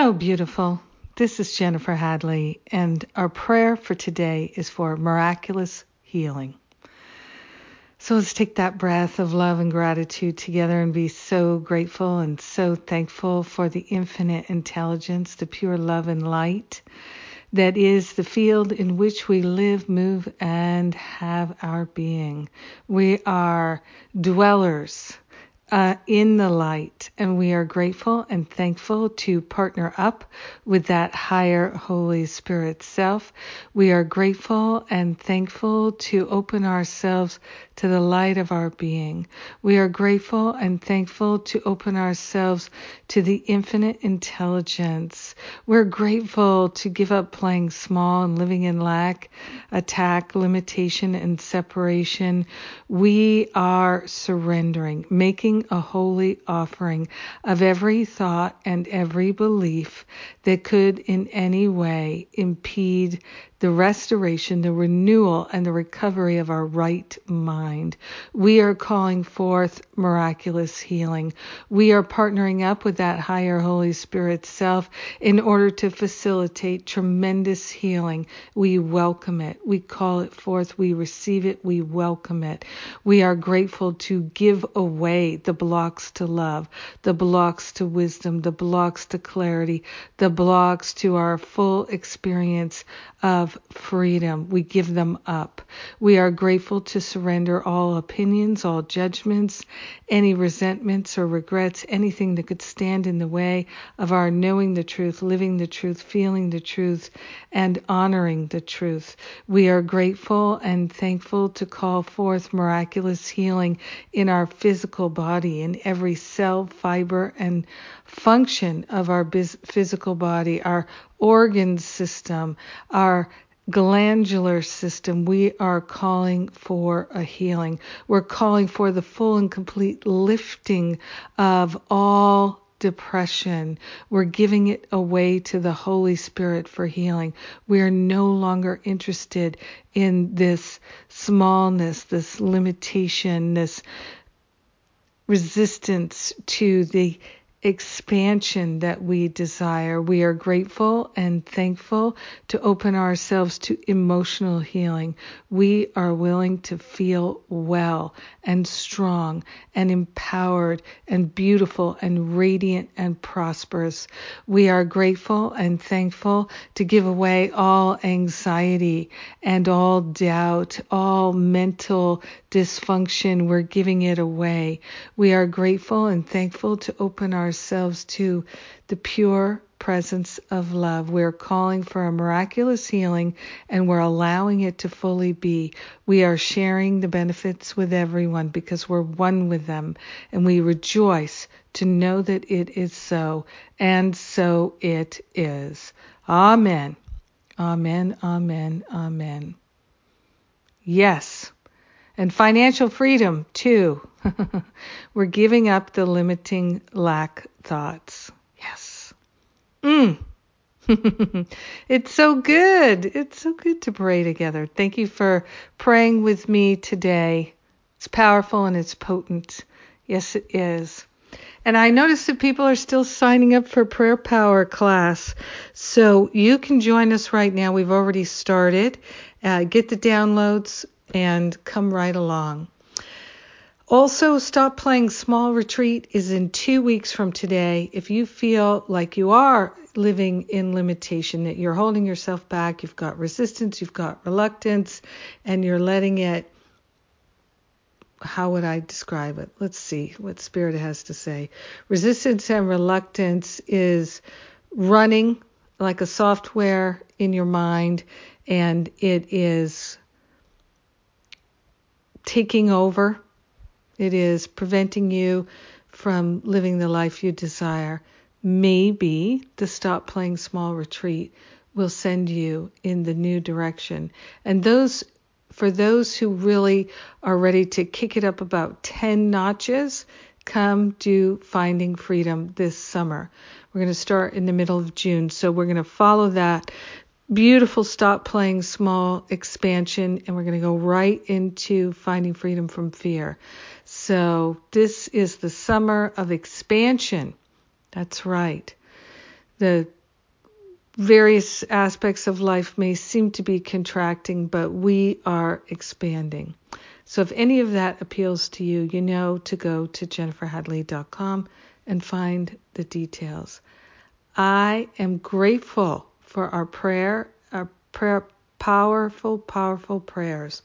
Hello, beautiful. This is Jennifer Hadley, and our prayer for today is for miraculous healing. So let's take that breath of love and gratitude together and be so grateful and so thankful for the infinite intelligence, the pure love and light that is the field in which we live, move, and have our being. We are dwellers uh, in the light. And we are grateful and thankful to partner up with that higher Holy Spirit self. We are grateful and thankful to open ourselves to the light of our being. We are grateful and thankful to open ourselves to the infinite intelligence. We're grateful to give up playing small and living in lack, attack, limitation, and separation. We are surrendering, making a holy offering of every thought and every belief that could in any way impede the restoration, the renewal, and the recovery of our right mind. We are calling forth miraculous healing. We are partnering up with that higher Holy Spirit self in order to facilitate tremendous healing. We welcome it. We call it forth. We receive it. We welcome it. We are grateful to give away the blocks to love, the blocks to wisdom, the blocks to clarity, the blocks to our full experience of freedom. We give them up. We are grateful to surrender all opinions, all judgments, any resentments or regrets, anything that could stand in the way of our knowing the truth, living the truth, feeling the truth, and honoring the truth. We are grateful and thankful to call forth miraculous healing in our physical body, in every cell, fiber, and function of our physical body, our organ system, our glandular system, we are calling for a healing. We're calling for the full and complete lifting of all depression. We're giving it away to the Holy Spirit for healing. We are no longer interested in this smallness, this limitation, this resistance to the expansion that we desire. We are grateful and thankful to open ourselves to emotional healing. We are willing to feel well and strong and empowered and beautiful and radiant and prosperous. We are grateful and thankful to give away all anxiety and all doubt, all mental dysfunction. We're giving it away. We are grateful and thankful to open our ourselves to the pure presence of love. We're calling for a miraculous healing and we're allowing it to fully be. We are sharing the benefits with everyone because we're one with them and we rejoice to know that it is so and so it is. Amen. Amen. Amen. Amen. Yes. And financial freedom too. We're giving up the limiting lack thoughts. Yes. Mm. it's so good. It's so good to pray together. Thank you for praying with me today. It's powerful and it's potent. Yes, it is. And I notice that people are still signing up for prayer power class. So you can join us right now. We've already started. Uh, get the downloads and come right along. Also, Stop Playing Small Retreat is in two weeks from today. If you feel like you are living in limitation, that you're holding yourself back, you've got resistance, you've got reluctance, and you're letting it, how would I describe it? Let's see what Spirit has to say. Resistance and reluctance is running like a software in your mind, and it is taking over it is preventing you from living the life you desire. Maybe the Stop Playing Small retreat will send you in the new direction. And those for those who really are ready to kick it up about 10 notches, come do Finding Freedom this summer. We're going to start in the middle of June, so we're going to follow that beautiful stop playing small expansion and we're going to go right into finding freedom from fear. So, this is the summer of expansion. That's right. the various aspects of life may seem to be contracting, but we are expanding. So if any of that appeals to you, you know to go to jenniferhadley.com and find the details. I am grateful for our prayer, our prayer, powerful, powerful prayers.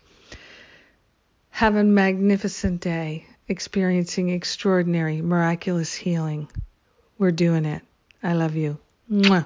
Have a magnificent day, experiencing extraordinary, miraculous healing. We're doing it. I love you. Mwah.